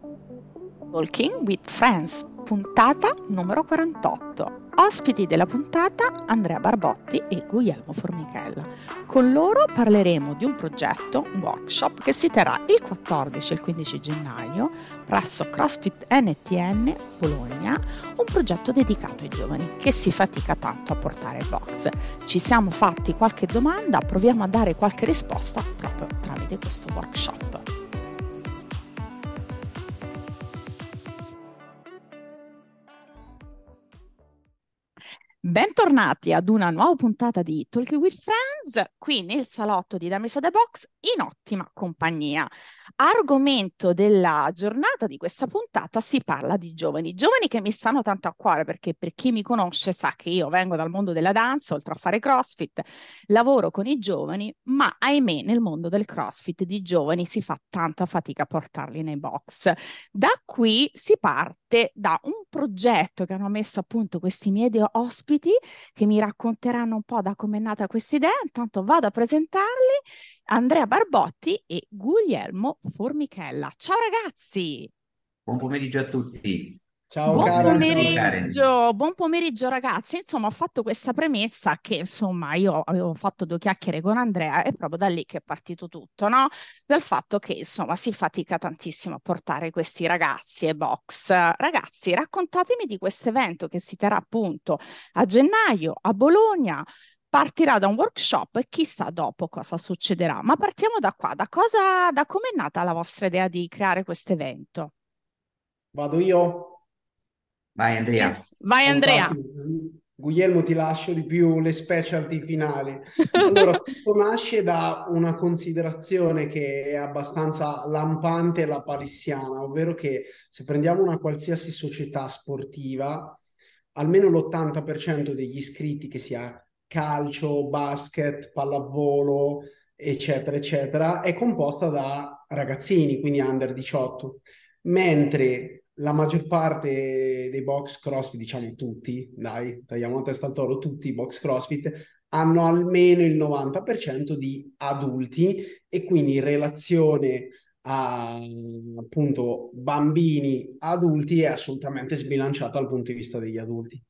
Talking with Friends, puntata numero 48. Ospiti della puntata Andrea Barbotti e Guglielmo Formichella. Con loro parleremo di un progetto, un workshop che si terrà il 14 e il 15 gennaio presso CrossFit NTN Bologna, un progetto dedicato ai giovani che si fatica tanto a portare il box. Ci siamo fatti qualche domanda, proviamo a dare qualche risposta proprio tramite questo workshop. Bentornati ad una nuova puntata di Talking with Friends, qui nel salotto di Damisa The Box in ottima compagnia. Argomento della giornata di questa puntata si parla di giovani, giovani che mi stanno tanto a cuore perché per chi mi conosce sa che io vengo dal mondo della danza, oltre a fare CrossFit, lavoro con i giovani, ma ahimè nel mondo del CrossFit di giovani si fa tanta fatica a portarli nei box. Da qui si parte da un progetto che hanno messo appunto questi miei ospiti che mi racconteranno un po' da come è nata questa idea, intanto vado a presentarli Andrea Barbotti e Guglielmo Formichella. Ciao ragazzi! Buon pomeriggio a tutti. Ciao buon Karen. Pomeriggio, buon pomeriggio ragazzi. Insomma, ho fatto questa premessa che insomma io avevo fatto due chiacchiere con Andrea e proprio da lì che è partito tutto, no? Dal fatto che insomma si fatica tantissimo a portare questi ragazzi e box. Ragazzi, raccontatemi di questo evento che si terrà appunto a gennaio a Bologna partirà da un workshop e chissà dopo cosa succederà. Ma partiamo da qua, da cosa, da come è nata la vostra idea di creare questo evento? Vado io? Vai Andrea. Vai Andrea. Guglielmo ti lascio di più le specialty finali. Allora, tutto nasce da una considerazione che è abbastanza lampante e lapalissiana, ovvero che se prendiamo una qualsiasi società sportiva, almeno l'80% degli iscritti che si ha calcio, basket, pallavolo, eccetera, eccetera, è composta da ragazzini, quindi under 18, mentre la maggior parte dei box CrossFit, diciamo tutti, dai, tagliamo la testa al toro, tutti i box CrossFit hanno almeno il 90% di adulti e quindi in relazione a appunto bambini adulti è assolutamente sbilanciata dal punto di vista degli adulti.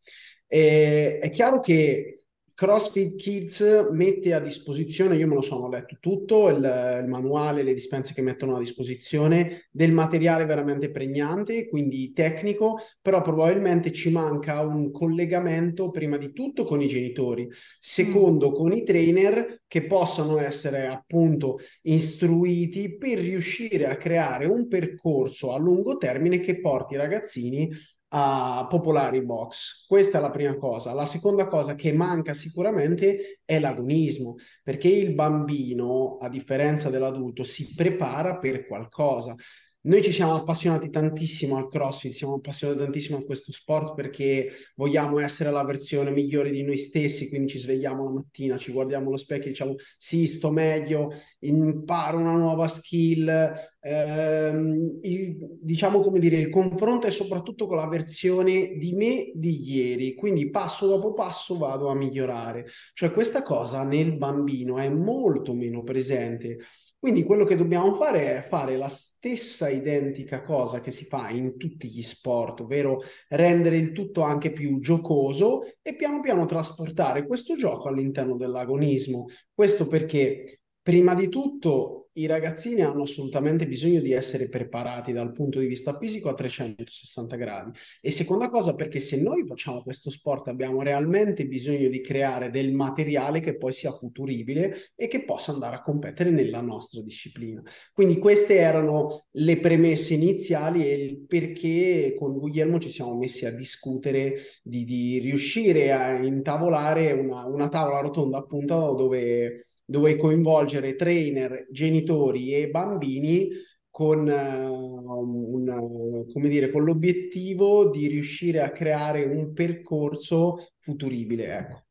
E è chiaro che CrossFit Kids mette a disposizione, io me lo sono letto tutto, il, il, manuale, le dispense che mettono a disposizione, del materiale veramente pregnante, quindi tecnico, però probabilmente ci manca un collegamento prima di tutto con i genitori, secondo mm. con i trainer che possano essere appunto istruiti per riuscire a creare un percorso a lungo termine che porti i ragazzini a popolari box. Questa è la prima cosa. La seconda cosa che manca sicuramente è l'agonismo, perché il bambino, a differenza dell'adulto, si prepara per qualcosa. Noi ci siamo appassionati tantissimo al CrossFit, siamo appassionati tantissimo a questo sport perché vogliamo essere la versione migliore di noi stessi, quindi ci svegliamo la mattina, ci guardiamo allo specchio e diciamo sì, sto meglio, imparo una nuova skill. Ehm, il, diciamo come dire, il confronto è soprattutto con la versione di me di ieri, quindi passo dopo passo vado a migliorare. Cioè questa cosa nel bambino è molto meno presente quindi quello che dobbiamo fare è fare la stessa identica cosa che si fa in tutti gli sport, ovvero rendere il tutto anche più giocoso e piano piano trasportare questo gioco all'interno dell'agonismo. Questo perché prima di tutto i ragazzini hanno assolutamente bisogno di essere preparati dal punto di vista fisico a 360 gradi. E seconda cosa, perché se noi facciamo questo sport abbiamo realmente bisogno di creare del materiale che poi sia futuribile e che possa andare a competere nella nostra disciplina. Quindi queste erano le premesse iniziali e il perché con Guglielmo ci siamo messi a discutere di, di riuscire a intavolare una, una tavola rotonda appunto dove dove coinvolgere trainer, genitori e bambini con, uh, un, come dire, con l'obiettivo di riuscire a creare un percorso futuribile. Ecco.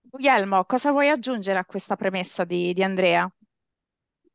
Guglielmo, cosa vuoi aggiungere a questa premessa di, di Andrea?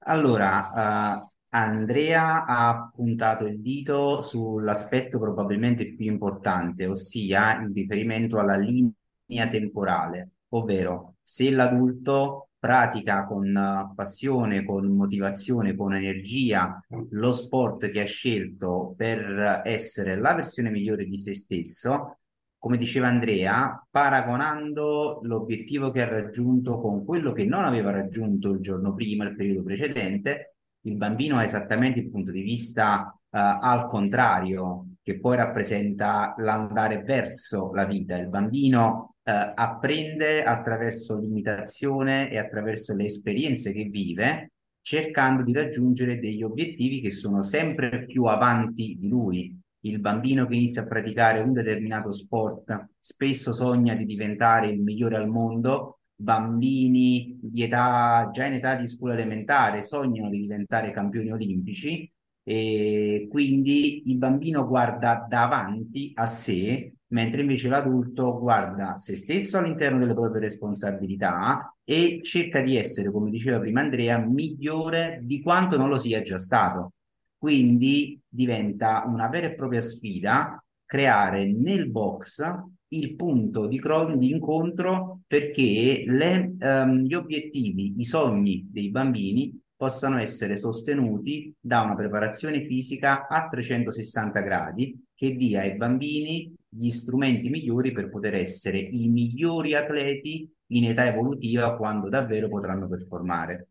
Allora, uh, Andrea ha puntato il dito sull'aspetto probabilmente più importante, ossia il riferimento alla linea temporale, ovvero se l'adulto pratica con passione, con motivazione, con energia lo sport che ha scelto per essere la versione migliore di se stesso, come diceva Andrea, paragonando l'obiettivo che ha raggiunto con quello che non aveva raggiunto il giorno prima, il periodo precedente, il bambino ha esattamente il punto di vista uh, al contrario, che poi rappresenta l'andare verso la vita. Il bambino uh, apprende attraverso l'imitazione e attraverso le esperienze che vive, cercando di raggiungere degli obiettivi che sono sempre più avanti di lui. Il bambino che inizia a praticare un determinato sport spesso sogna di diventare il migliore al mondo, bambini di età, già in età di scuola elementare sognano di diventare campioni olimpici e quindi il bambino guarda davanti a sé, mentre invece l'adulto guarda se stesso all'interno delle proprie responsabilità e cerca di essere, come diceva prima Andrea, migliore di quanto non lo sia già stato. Quindi diventa una vera e propria sfida creare nel box il punto di, di incontro perché le, um, gli obiettivi, i sogni dei bambini possano essere sostenuti da una preparazione fisica a 360 gradi che dia ai bambini gli strumenti migliori per poter essere i migliori atleti in età evolutiva quando davvero potranno performare.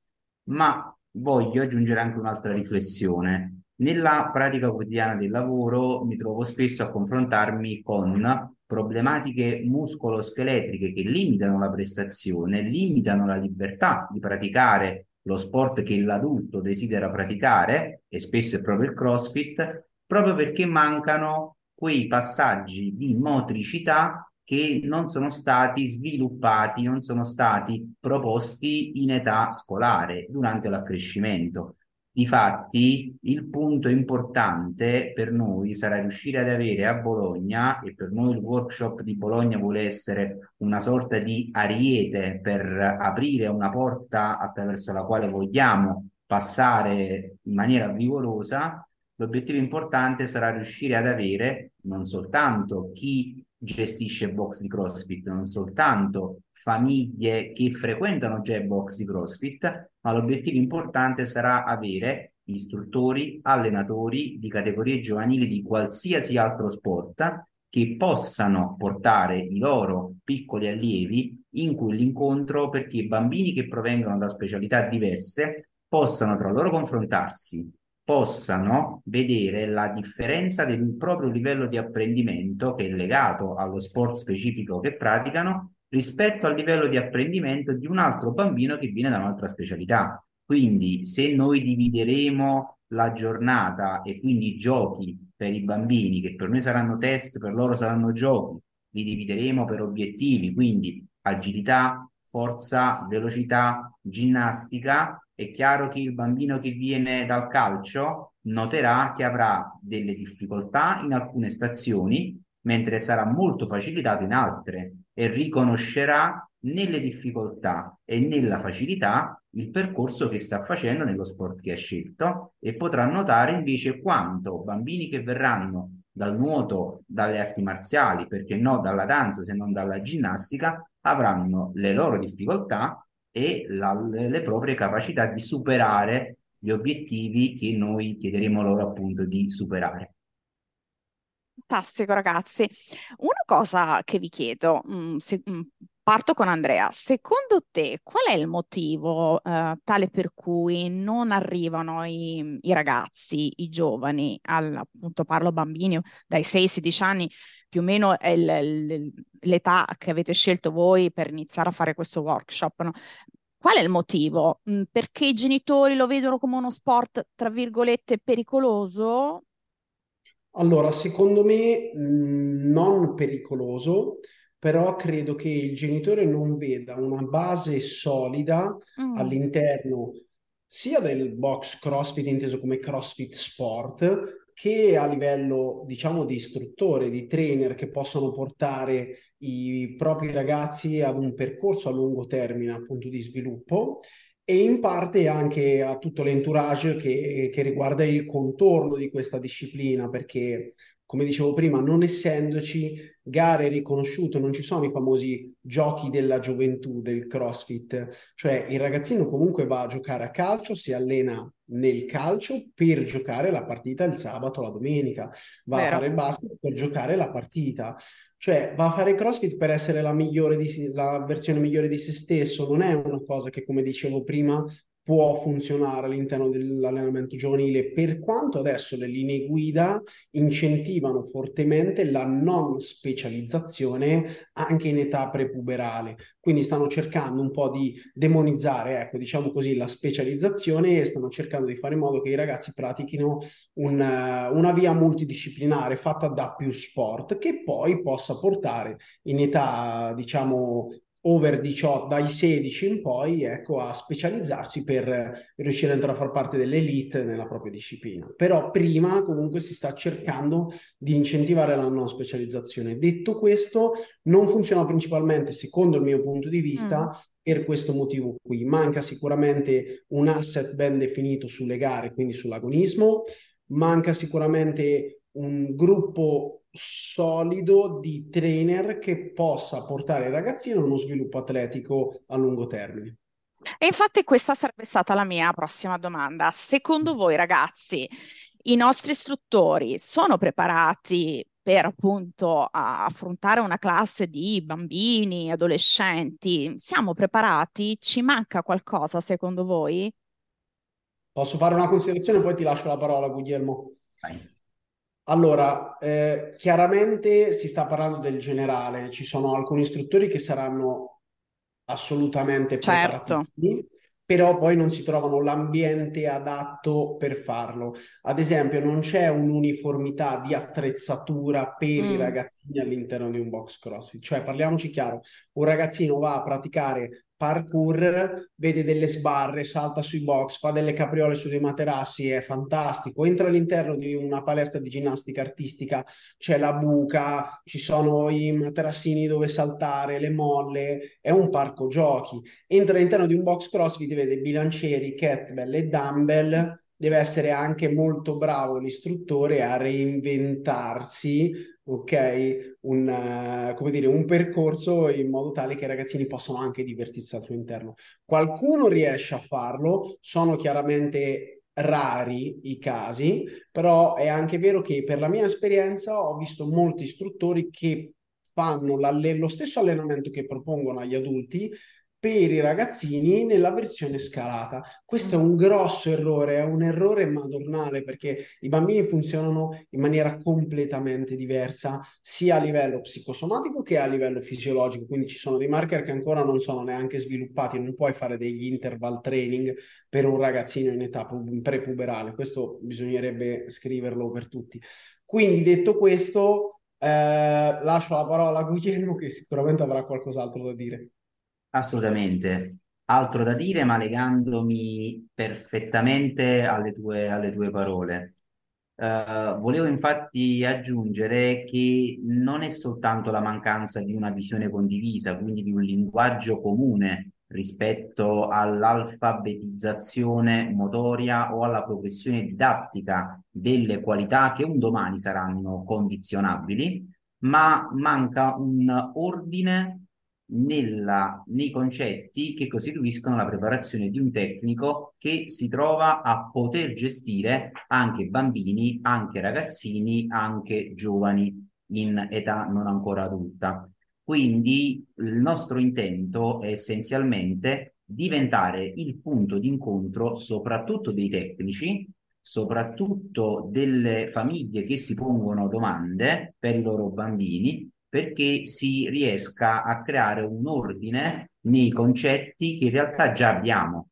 Ma voglio aggiungere anche un'altra riflessione. Nella pratica quotidiana del lavoro mi trovo spesso a confrontarmi con problematiche muscoloscheletriche che limitano la prestazione, limitano la libertà di praticare lo sport che l'adulto desidera praticare, e spesso è proprio il CrossFit, proprio perché mancano quei passaggi di motricità che non sono stati sviluppati, non sono stati proposti in età scolare durante l'accrescimento. Difatti, il punto importante per noi sarà riuscire ad avere a Bologna, e per noi il workshop di Bologna vuole essere una sorta di ariete per aprire una porta attraverso la quale vogliamo passare in maniera vigorosa, l'obiettivo importante sarà riuscire ad avere non soltanto chi gestisce box di CrossFit, non soltanto famiglie che frequentano già i box di CrossFit, ma l'obiettivo importante sarà avere istruttori, allenatori di categorie giovanili di qualsiasi altro sport che possano portare i loro piccoli allievi in quell'incontro perché i bambini che provengono da specialità diverse possano tra loro confrontarsi, possano vedere la differenza del proprio livello di apprendimento che è legato allo sport specifico che praticano rispetto al livello di apprendimento di un altro bambino che viene da un'altra specialità. Quindi se noi divideremo la giornata e quindi i giochi per i bambini, che per noi saranno test, per loro saranno giochi, li divideremo per obiettivi, quindi agilità, forza, velocità, ginnastica, è chiaro che il bambino che viene dal calcio noterà che avrà delle difficoltà in alcune stazioni, mentre sarà molto facilitato in altre e riconoscerà nelle difficoltà e nella facilità il percorso che sta facendo nello sport che ha scelto e potrà notare invece quanto bambini che verranno dal nuoto, dalle arti marziali, perché no dalla danza se non dalla ginnastica, avranno le loro difficoltà e la, le proprie capacità di superare gli obiettivi che noi chiederemo loro appunto di superare. Fantastico ragazzi. Una cosa che vi chiedo, mh, mm, se, mh, mm, parto con Andrea, secondo te qual è il motivo eh, tale per cui non arrivano i, i ragazzi, i giovani, al, appunto parlo bambini dai 6-16 anni, più o meno è l'età che avete scelto voi per iniziare a fare questo workshop, no? Qual è il motivo? Mm, perché i genitori lo vedono come uno sport, tra virgolette, pericoloso? Allora, secondo me mm, non pericoloso, però credo che il genitore non veda una base solida mm. all'interno sia del box CrossFit inteso come CrossFit Sport, che a livello, diciamo, di istruttore, di trainer che possono portare i propri ragazzi ad un percorso a lungo termine, appunto, di sviluppo e in parte anche a tutto l'entourage che, che riguarda il contorno di questa disciplina, perché come dicevo prima, non essendoci gare riconosciute, non ci sono i famosi giochi della gioventù del CrossFit, cioè il ragazzino comunque va a giocare a calcio, si allena nel calcio per giocare la partita il sabato, la domenica, va Vero. a fare il basket per giocare la partita. Cioè, va a fare CrossFit per essere la, migliore di, la versione migliore di se stesso, non è una cosa che, come dicevo prima, può funzionare all'interno dell'allenamento giovanile, per quanto adesso le linee guida incentivano fortemente la non specializzazione anche in età prepuberale. Quindi stanno cercando un po' di demonizzare, ecco, diciamo così, la specializzazione e stanno cercando di fare in modo che i ragazzi pratichino un, una via multidisciplinare fatta da più sport che poi possa portare in età, diciamo, over 18, dai 16 in poi, ecco, a specializzarsi per riuscire ad entrare a far parte dell'elite nella propria disciplina. Però prima comunque si sta cercando di incentivare la non specializzazione. Detto questo, non funziona principalmente, secondo il mio punto di vista, mm. per questo motivo qui. Manca sicuramente un asset ben definito sulle gare, quindi sull'agonismo, manca sicuramente un gruppo solido di trainer che possa portare il ragazzino a uno sviluppo atletico a lungo termine. E infatti questa sarebbe stata la mia prossima domanda. Secondo voi, ragazzi, i nostri istruttori sono preparati per appunto affrontare una classe di bambini, adolescenti? Siamo preparati? Ci manca qualcosa secondo voi? Posso fare una considerazione, poi ti lascio la parola, Guglielmo. Vai. Allora, eh, chiaramente si sta parlando del generale, ci sono alcuni istruttori che saranno assolutamente certo. preparati, però poi non si trovano l'ambiente adatto per farlo. Ad esempio, non c'è un'uniformità di attrezzatura per mm. i ragazzini all'interno di un box crossfit, cioè parliamoci chiaro, un ragazzino va a praticare parkour, vede delle sbarre, salta sui box, fa delle capriole su dei materassi, è fantastico. Entra all'interno di una palestra di ginnastica artistica, c'è la buca, ci sono i materassini dove saltare, le molle, è un parco giochi. Entra all'interno di un box crossfit, vede bilancieri, kettlebell e dumbbell deve essere anche molto bravo l'istruttore a reinventarsi, ok, un, uh, dire, un percorso in modo tale che i ragazzini possano anche divertirsi al suo interno. Qualcuno riesce a farlo, sono chiaramente rari i casi, però è anche vero che per la mia esperienza ho visto molti istruttori che fanno lo stesso allenamento che propongono agli adulti, per i ragazzini nella versione scalata. Questo è un grosso errore, è un errore madornale perché i bambini funzionano in maniera completamente diversa sia a livello psicosomatico che a livello fisiologico, quindi ci sono dei marker che ancora non sono neanche sviluppati, non puoi fare degli interval training per un ragazzino in età prepuberale, questo bisognerebbe scriverlo per tutti. Quindi detto questo, eh, lascio la parola a Guglielmo che sicuramente avrà qualcos'altro da dire. Assolutamente. Altro da dire, ma legandomi perfettamente alle tue, alle tue parole. Uh, volevo infatti aggiungere che non è soltanto la mancanza di una visione condivisa, quindi di un linguaggio comune rispetto all'alfabetizzazione motoria o alla progressione didattica delle qualità che un domani saranno condizionabili, ma manca un ordine nella, nei concetti che costituiscono la preparazione di un tecnico che si trova a poter gestire anche bambini, anche ragazzini, anche giovani in età non ancora adulta. Quindi il nostro intento è essenzialmente diventare il punto di incontro soprattutto dei tecnici, soprattutto delle famiglie che si pongono domande per i loro bambini perché si riesca a creare un ordine nei concetti che in realtà già abbiamo.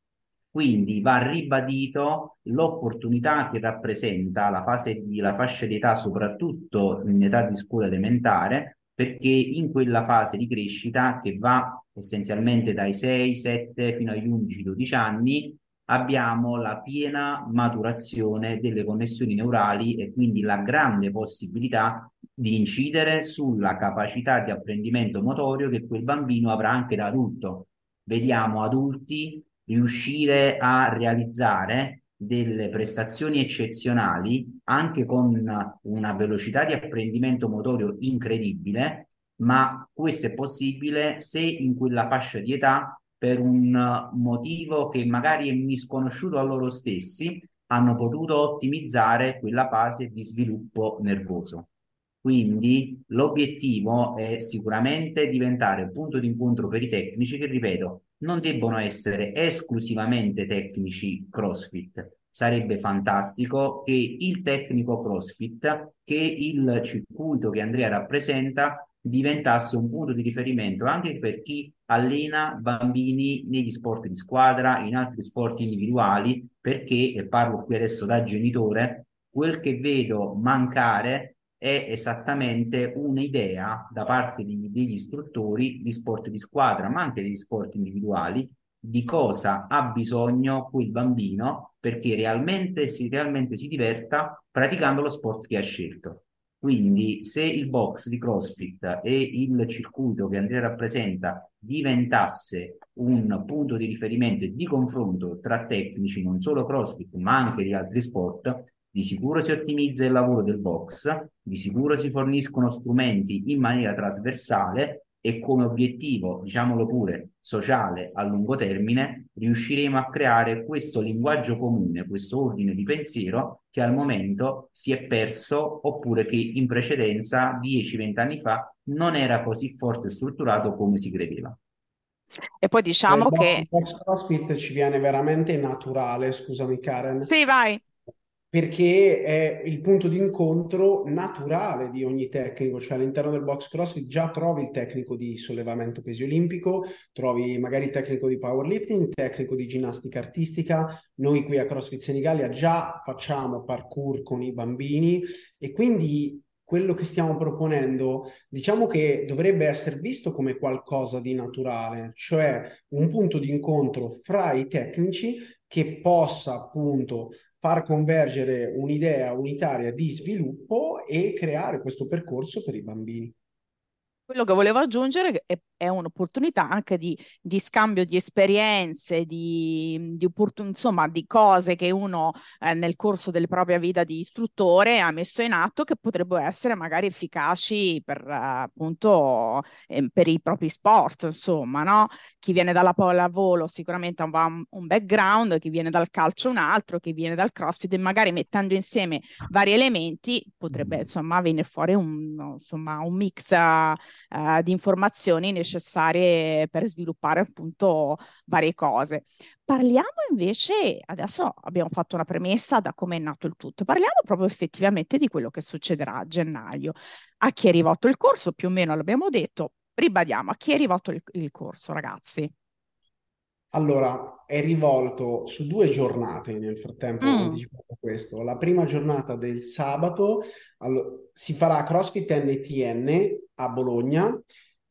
Quindi va ribadito l'opportunità che rappresenta la fase di, la fascia di età, soprattutto in età di scuola elementare, perché in quella fase di crescita che va essenzialmente dai 6, 7 fino agli 11, 12 anni, abbiamo la piena maturazione delle connessioni neurali e quindi la grande possibilità di incidere sulla capacità di apprendimento motorio che quel bambino avrà anche da adulto. Vediamo adulti riuscire a realizzare delle prestazioni eccezionali, anche con una velocità di apprendimento motorio incredibile, ma questo è possibile se in quella fascia di età, per un motivo che magari è misconosciuto a loro stessi, hanno potuto ottimizzare quella fase di sviluppo nervoso. Quindi l'obiettivo è sicuramente diventare punto di incontro per i tecnici che, ripeto, non debbono essere esclusivamente tecnici CrossFit. Sarebbe fantastico che il tecnico CrossFit, che il circuito che Andrea rappresenta, diventasse un punto di riferimento anche per chi allena bambini negli sport di squadra, in altri sport individuali, perché, e parlo qui adesso da genitore, quel che vedo mancare è esattamente un'idea da parte di, degli istruttori di sport di squadra, ma anche degli sport individuali, di cosa ha bisogno quel bambino perché realmente si, realmente si diverta praticando lo sport che ha scelto. Quindi se il box di CrossFit e il circuito che Andrea rappresenta diventasse un punto di riferimento e di confronto tra tecnici, non solo CrossFit, ma anche di altri sport, di sicuro si ottimizza il lavoro del box, di sicuro si forniscono strumenti in maniera trasversale e come obiettivo, diciamolo pure, sociale a lungo termine, riusciremo a creare questo linguaggio comune, questo ordine di pensiero che al momento si è perso oppure che in precedenza, 10-20 anni fa, non era così forte e strutturato come si credeva. E poi diciamo il che... box CrossFit ci viene veramente naturale, scusami Karen. Sì, vai perché è il punto di incontro naturale di ogni tecnico, cioè all'interno del box crossfit già trovi il tecnico di sollevamento pesi olimpico, trovi magari il tecnico di powerlifting, il tecnico di ginnastica artistica, noi qui a CrossFit Senigallia già facciamo parkour con i bambini e quindi quello che stiamo proponendo, diciamo che dovrebbe essere visto come qualcosa di naturale, cioè un punto di incontro fra i tecnici che possa appunto far convergere un'idea unitaria di sviluppo e creare questo percorso per i bambini. Quello che volevo aggiungere è, è un'opportunità anche di, di, scambio di esperienze, di, di, insomma, di cose che uno eh, nel corso della propria vita di istruttore ha messo in atto che potrebbero essere magari efficaci per, appunto, eh, per i propri sport, insomma, no? Chi viene dalla pallavolo sicuramente ha un, un background, chi viene dal calcio un altro, chi viene dal crossfit e magari mettendo insieme vari elementi potrebbe mm. insomma venire fuori un, insomma, un mix uh, di informazioni necessarie per sviluppare appunto varie cose. Parliamo invece, adesso abbiamo fatto una premessa da come è nato il tutto, parliamo proprio effettivamente di quello che succederà a gennaio. A chi è rivolto il corso, più o meno l'abbiamo detto, ribadiamo, a chi è rivolto il, il corso, ragazzi? Allora, è rivolto su due giornate nel frattempo, mm. questo. La prima giornata del sabato allora, si farà CrossFit NTN a Bologna.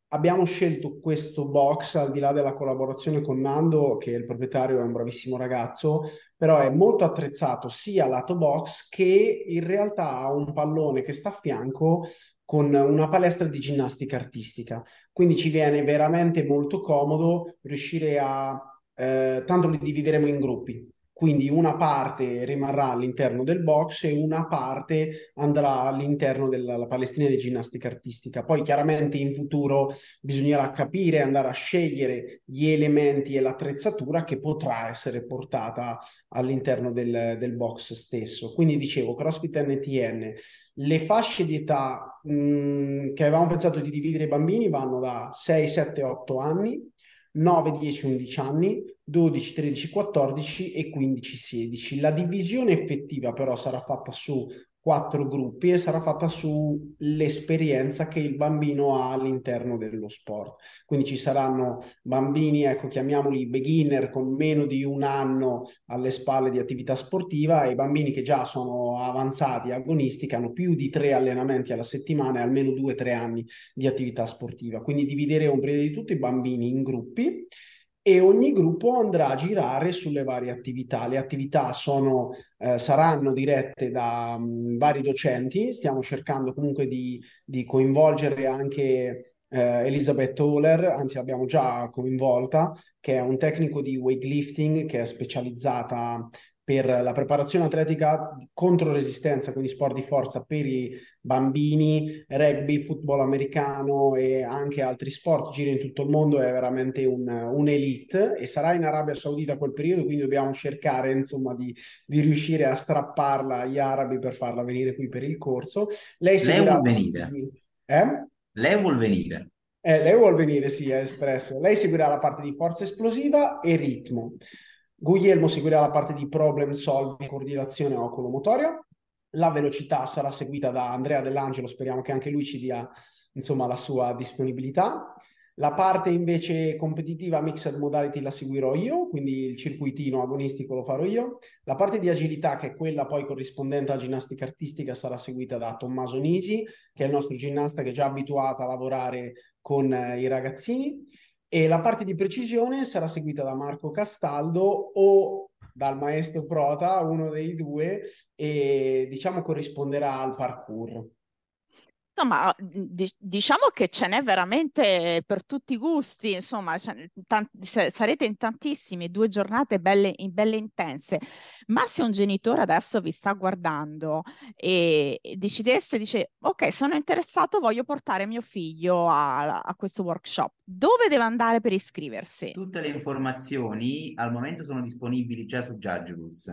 Abbiamo scelto questo box al di là della collaborazione con Nando, che il proprietario, è un bravissimo ragazzo, però è molto attrezzato sia lato box che in realtà ha un pallone che sta a fianco con una palestra di ginnastica artistica. Quindi ci viene veramente molto comodo riuscire a... Eh, tanto li divideremo in gruppi. Quindi una parte rimarrà all'interno del box e una parte andrà all'interno della palestina di ginnastica artistica. Poi chiaramente in futuro bisognerà capire, andare a scegliere gli elementi e l'attrezzatura che potrà essere portata all'interno del, del box stesso. Quindi dicevo, CrossFit NTN, le fasce di età che avevamo pensato di dividere i bambini vanno da 6, 7, 8 anni 9, 10, 11 anni, 12, 13, 14 e 15, 16. La divisione effettiva però sarà fatta su quattro gruppi e sarà fatta sull'esperienza che il bambino ha all'interno dello sport. Quindi ci saranno bambini, ecco, chiamiamoli beginner con meno di un anno alle spalle di attività sportiva e bambini che già sono avanzati, agonisti, che hanno più di tre allenamenti alla settimana e almeno due o tre anni di attività sportiva. Quindi divideremo prima di tutto i bambini in gruppi e ogni gruppo andrà a girare sulle varie attività. Le attività sono, eh, saranno dirette da um, vari docenti, stiamo cercando comunque di, di coinvolgere anche eh, Elizabeth Oler, anzi l'abbiamo già coinvolta, che è un tecnico di weightlifting che è specializzata per la preparazione atletica contro resistenza, quindi sport di forza per i bambini, rugby, football americano e anche altri sport, gira in tutto il mondo, è veramente un, un'elite e sarà in Arabia Saudita quel periodo, quindi dobbiamo cercare insomma di, di riuscire a strapparla agli arabi per farla venire qui per il corso. Lei, lei vuol venire? Eh? Lei vuol venire? Eh, lei vuol venire, sì, è espresso. Lei seguirà la parte di forza esplosiva e ritmo. Guglielmo seguirà la parte di problem solving, coordinazione oculomotoria. La velocità sarà seguita da Andrea Dell'Angelo, speriamo che anche lui ci dia insomma la sua disponibilità. La parte invece competitiva mixed modality la seguirò io, quindi il circuitino agonistico lo farò io. La parte di agilità, che è quella poi corrispondente alla ginnastica artistica, sarà seguita da Tommaso Nisi, che è il nostro ginnasta che è già abituato a lavorare con eh, i ragazzini e la parte di precisione sarà seguita da Marco Castaldo o dal maestro Prota, uno dei due, e diciamo corrisponderà al parkour. No, ma diciamo che ce n'è veramente per tutti i gusti, insomma, tanti, sarete in tantissimi, due giornate belle, belle, intense, ma se un genitore adesso vi sta guardando e, e decidesse, dice, ok, sono interessato, voglio portare mio figlio a, a questo workshop, dove deve andare per iscriversi? Tutte le informazioni al momento sono disponibili già su Judge Rules.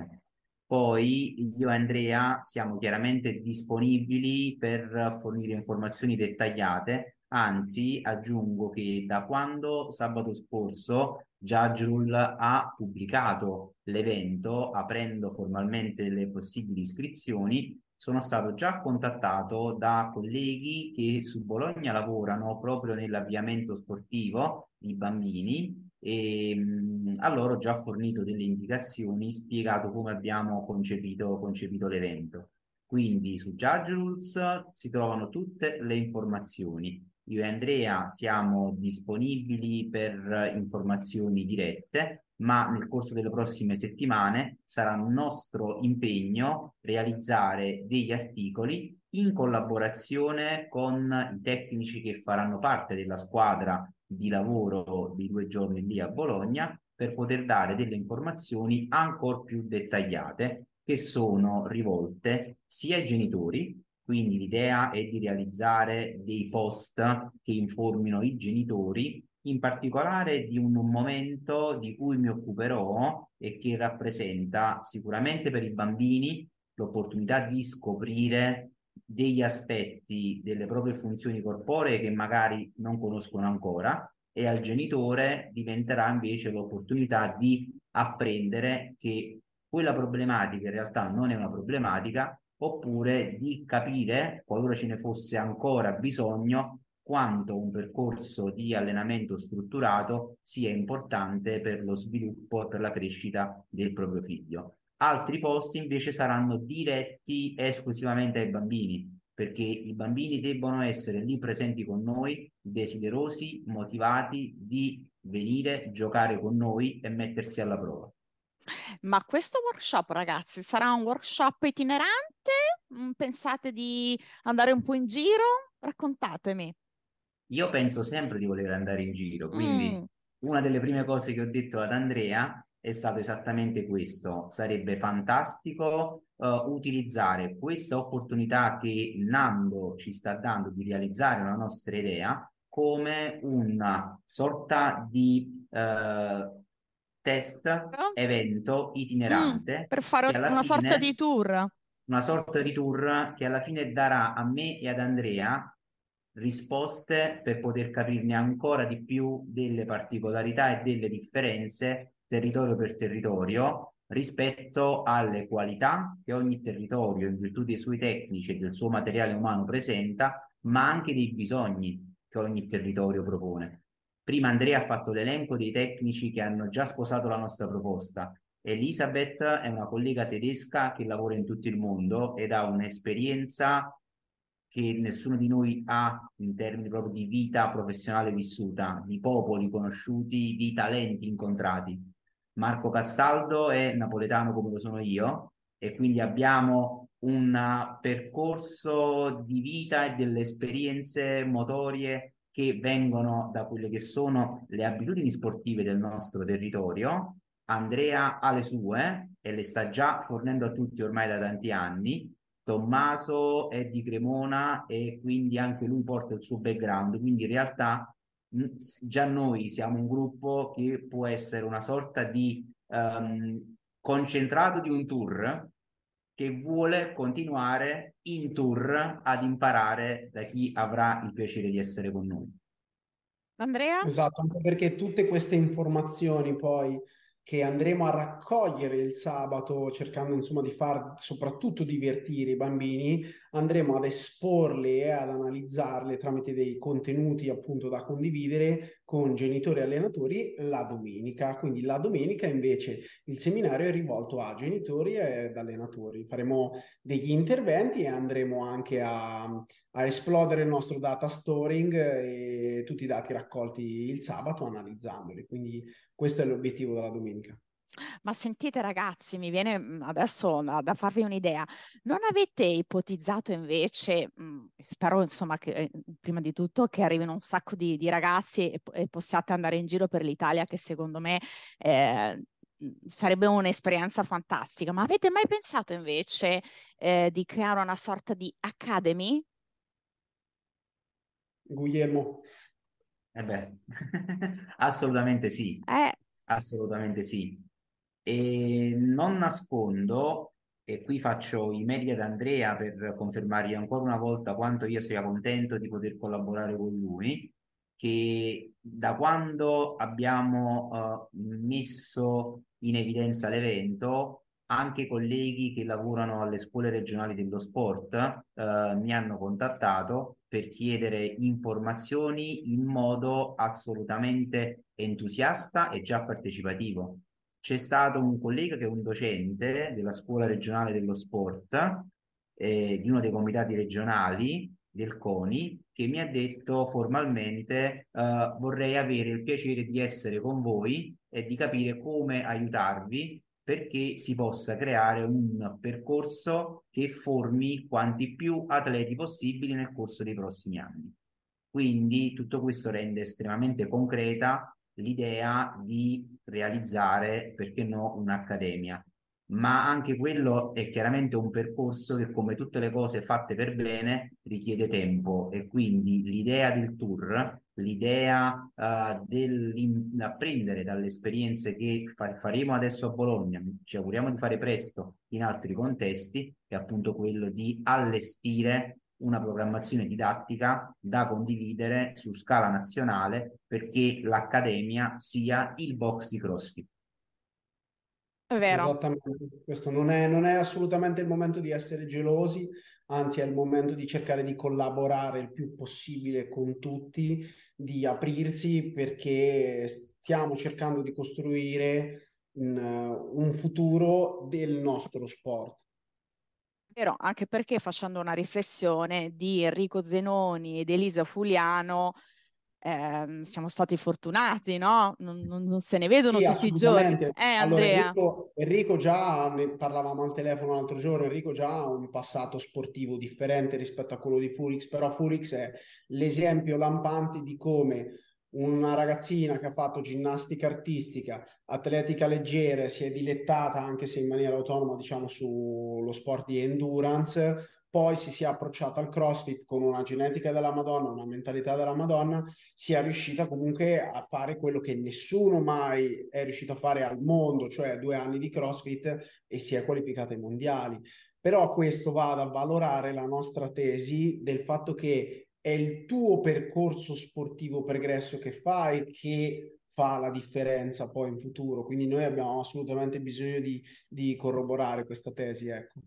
Poi io e Andrea siamo chiaramente disponibili per fornire informazioni dettagliate, anzi aggiungo che da quando sabato scorso Judge ha pubblicato l'evento aprendo formalmente le possibili iscrizioni, sono stato già contattato da colleghi che su Bologna lavorano proprio nell'avviamento sportivo di bambini e mh, a loro ho già fornito delle indicazioni, spiegato come abbiamo concepito, concepito l'evento. Quindi su Judge Rules si trovano tutte le informazioni. Io e Andrea siamo disponibili per informazioni dirette, ma nel corso delle prossime settimane sarà nostro impegno realizzare degli articoli in collaborazione con i tecnici che faranno parte della squadra di lavoro di due giorni lì a Bologna per poter dare delle informazioni ancora più dettagliate che sono rivolte sia ai genitori, quindi l'idea è di realizzare dei post che informino i genitori, in particolare di un momento di cui mi occuperò e che rappresenta sicuramente per i bambini l'opportunità di scoprire degli aspetti delle proprie funzioni corporee che magari non conoscono ancora e al genitore diventerà invece l'opportunità di apprendere che quella problematica in realtà non è una problematica oppure di capire, qualora ce ne fosse ancora bisogno, quanto un percorso di allenamento strutturato sia importante per lo sviluppo e per la crescita del proprio figlio. Altri posti invece saranno diretti esclusivamente ai bambini, perché i bambini debbono essere lì presenti con noi, desiderosi, motivati di venire, giocare con noi e mettersi alla prova. Ma questo workshop, ragazzi, sarà un workshop itinerante? Mm, pensate di andare un po' in giro? Raccontatemi. Io penso sempre di voler andare in giro, quindi mm. una delle prime cose che ho detto ad Andrea è stato esattamente questo. Sarebbe fantastico uh, utilizzare questa opportunità che Nando ci sta dando di realizzare una nostra idea come una sorta di uh, test evento itinerante mm, per fare una fine, sorta di tour una sorta di tour che alla fine darà a me e ad Andrea risposte per poter capirne ancora di più delle particolarità e delle differenze territorio per territorio rispetto alle qualità che ogni territorio in virtù dei suoi tecnici e del suo materiale umano presenta, ma anche dei bisogni che ogni territorio propone. Prima Andrea ha fatto l'elenco dei tecnici che hanno già sposato la nostra proposta. Elisabeth è una collega tedesca che lavora in tutto il mondo ed ha un'esperienza che nessuno di noi ha in termini proprio di vita professionale vissuta, di popoli conosciuti, di talenti incontrati. Marco Castaldo è napoletano come lo sono io e quindi abbiamo un percorso di vita e delle esperienze motorie che vengono da quelle che sono le abitudini sportive del nostro territorio. Andrea ha le sue e le sta già fornendo a tutti ormai da tanti anni. Tommaso è di Cremona e quindi anche lui porta il suo background, quindi in realtà già noi siamo un gruppo che può essere una sorta di um, concentrato di un tour che vuole continuare in tour ad imparare da chi avrà il piacere di essere con noi. Andrea? Esatto, anche perché tutte queste informazioni poi che andremo a raccogliere il sabato cercando insomma di far soprattutto divertire i bambini, andremo ad esporle e ad analizzarle tramite dei contenuti appunto da condividere con genitori e allenatori la domenica. Quindi la domenica invece il seminario è rivolto a genitori ed allenatori. Faremo degli interventi e andremo anche a, a esplodere il nostro data storing e tutti i dati raccolti il sabato analizzandoli. Quindi questo è l'obiettivo della domenica. Ma sentite ragazzi, mi viene mm, adesso da farvi un'idea. Non avete ipotizzato invece, mm, spero insomma che eh, prima di tutto che arrivino un sacco di, di ragazzi e, e, possiate andare in giro per l'Italia che secondo me eh, mm, sarebbe un'esperienza fantastica. Ma avete mai pensato invece eh, di creare una sorta di academy? Guglielmo. Eh beh, assolutamente sì. Eh. Assolutamente sì. E non nascondo, e qui faccio i meriti ad Andrea per confermargli ancora una volta quanto io sia contento di poter collaborare con lui, che da quando abbiamo uh, messo in evidenza l'evento, anche colleghi che lavorano alle scuole regionali dello sport uh, mi hanno contattato per chiedere informazioni in modo assolutamente entusiasta e già partecipativo. C'è stato un collega che è un docente della scuola regionale dello sport, eh, di uno dei comitati regionali del CONI, che mi ha detto formalmente eh, vorrei avere il piacere di essere con voi e di capire come aiutarvi perché si possa creare un percorso che formi quanti più atleti possibili nel corso dei prossimi anni. Quindi tutto questo rende estremamente concreta l'idea di realizzare, perché no, un'accademia. Ma anche quello è chiaramente un percorso che, come tutte le cose fatte per bene, richiede tempo e quindi l'idea del tour l'idea uh, dell'apprendere dalle esperienze che fa- faremo adesso a Bologna, ci auguriamo di fare presto in altri contesti, è appunto quello di allestire una programmazione didattica da condividere su scala nazionale perché l'Accademia sia il box di CrossFit. È vero. Esattamente, questo non è, non è assolutamente il momento di essere gelosi, anzi è il momento di cercare di collaborare il più possibile con tutti, di aprirsi perché stiamo cercando di costruire un, un futuro del nostro sport. Vero, anche perché facendo una riflessione di Enrico Zenoni ed Elisa Fuliano, eh, siamo stati fortunati, no? Non, non, non se ne vedono sì, tutti i giorni. Eh, allora, Andrea. Enrico, Enrico, già, ne parlavamo al telefono l'altro giorno, Enrico già ha un passato sportivo differente rispetto a quello di Fulix, però Fulix è l'esempio lampante di come una ragazzina che ha fatto ginnastica artistica, atletica leggera, si è dilettata anche se in maniera autonoma, diciamo, sullo sport di endurance, poi si sia approcciata al CrossFit con una genetica della Madonna, una mentalità della Madonna, sia riuscita comunque a fare quello che nessuno mai è riuscito a fare al mondo, cioè due anni di CrossFit e si è qualificata ai mondiali. Però questo va ad avvalorare la nostra tesi del fatto che è il tuo percorso sportivo pregresso che fai che fa la differenza poi in futuro. Quindi noi abbiamo assolutamente bisogno di, di corroborare questa tesi, ecco.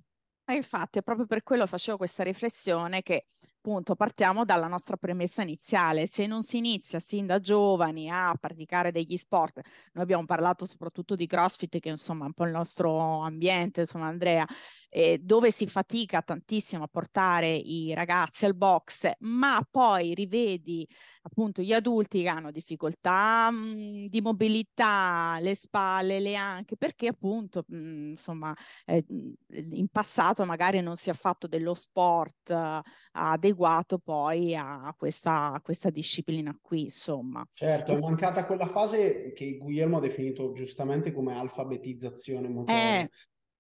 E infatti è proprio per quello facevo questa riflessione che appunto partiamo dalla nostra premessa iniziale. Se non si inizia sin da giovani a praticare degli sport, noi abbiamo parlato soprattutto di CrossFit che insomma è un po' il nostro ambiente, insomma Andrea, eh, dove si fatica tantissimo a portare i ragazzi al box, ma poi rivedi appunto gli adulti che hanno difficoltà mh, mm, di mobilità, le spalle, le anche, perché appunto mh, mm, insomma eh, in passato magari non si è fatto dello sport uh, adeguato poi a questa, a questa disciplina qui, insomma. Certo, è mancata quella fase che Guglielmo ha definito giustamente come alfabetizzazione motoria. Eh.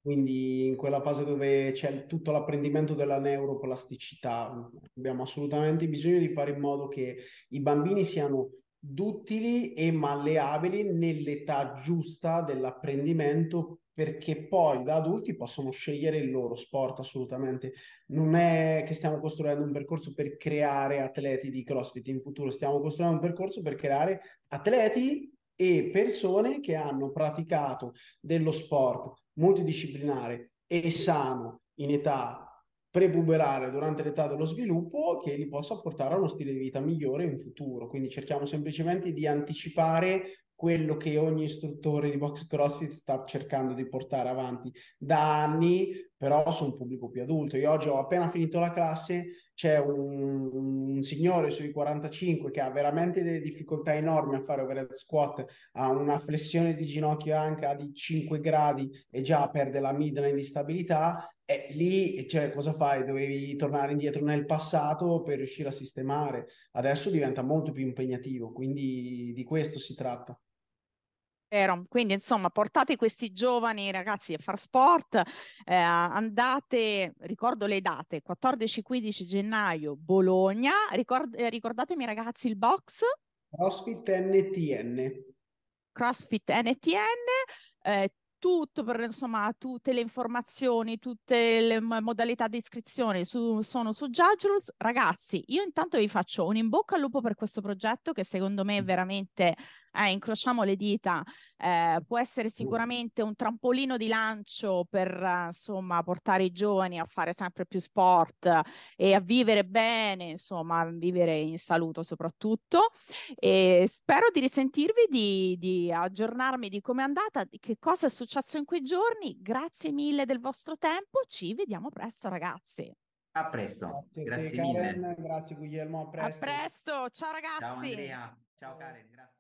Quindi in quella fase dove c'è tutto l'apprendimento della neuroplasticità, abbiamo assolutamente bisogno di fare in modo che i bambini siano duttili e malleabili nell'età giusta dell'apprendimento perché poi da adulti possono scegliere il loro sport assolutamente. Non è che stiamo costruendo un percorso per creare atleti di CrossFit in futuro, stiamo costruendo un percorso per creare atleti e persone che hanno praticato dello sport multidisciplinare e sano in età prepuberare durante l'età dello sviluppo che li possa portare a uno stile di vita migliore in futuro. Quindi cerchiamo semplicemente di anticipare quello che ogni istruttore di box CrossFit sta cercando di portare avanti da anni, però su un pubblico più adulto. Io oggi ho appena finito la classe, c'è un, un signore sui 45 che ha veramente delle difficoltà enormi a fare overhead squat, ha una flessione di ginocchio anche di 5 gradi e già perde la midline di stabilità, e lì, cioè, cosa fai? Dovevi tornare indietro nel passato per riuscire a sistemare. Adesso diventa molto più impegnativo, quindi di questo si tratta. Vero. Quindi, insomma, portate questi giovani ragazzi a fare sport, eh, andate, ricordo le date, 14-15 gennaio, Bologna, Ricord- eh, ricordatemi ragazzi il box? CrossFit NTN. CrossFit NTN, eh, tutto per insomma tutte le informazioni, tutte le modalità di iscrizione su, sono su Judge Rules. Ragazzi, io intanto vi faccio un in bocca al lupo per questo progetto che secondo me è veramente eh, incrociamo le dita, eh, può essere sicuramente un trampolino di lancio per eh, insomma portare i giovani a fare sempre più sport e a vivere bene, insomma, a vivere in salute soprattutto. E spero di risentirvi, di, di aggiornarmi di come è andata, di che cosa è successo in quei giorni. Grazie mille del vostro tempo, ci vediamo presto, ragazzi. A presto, grazie, grazie mille. Karen, grazie Guglielmo, a presto. A presto, ciao ragazzi. Ciao Andrea, ciao Karen, grazie.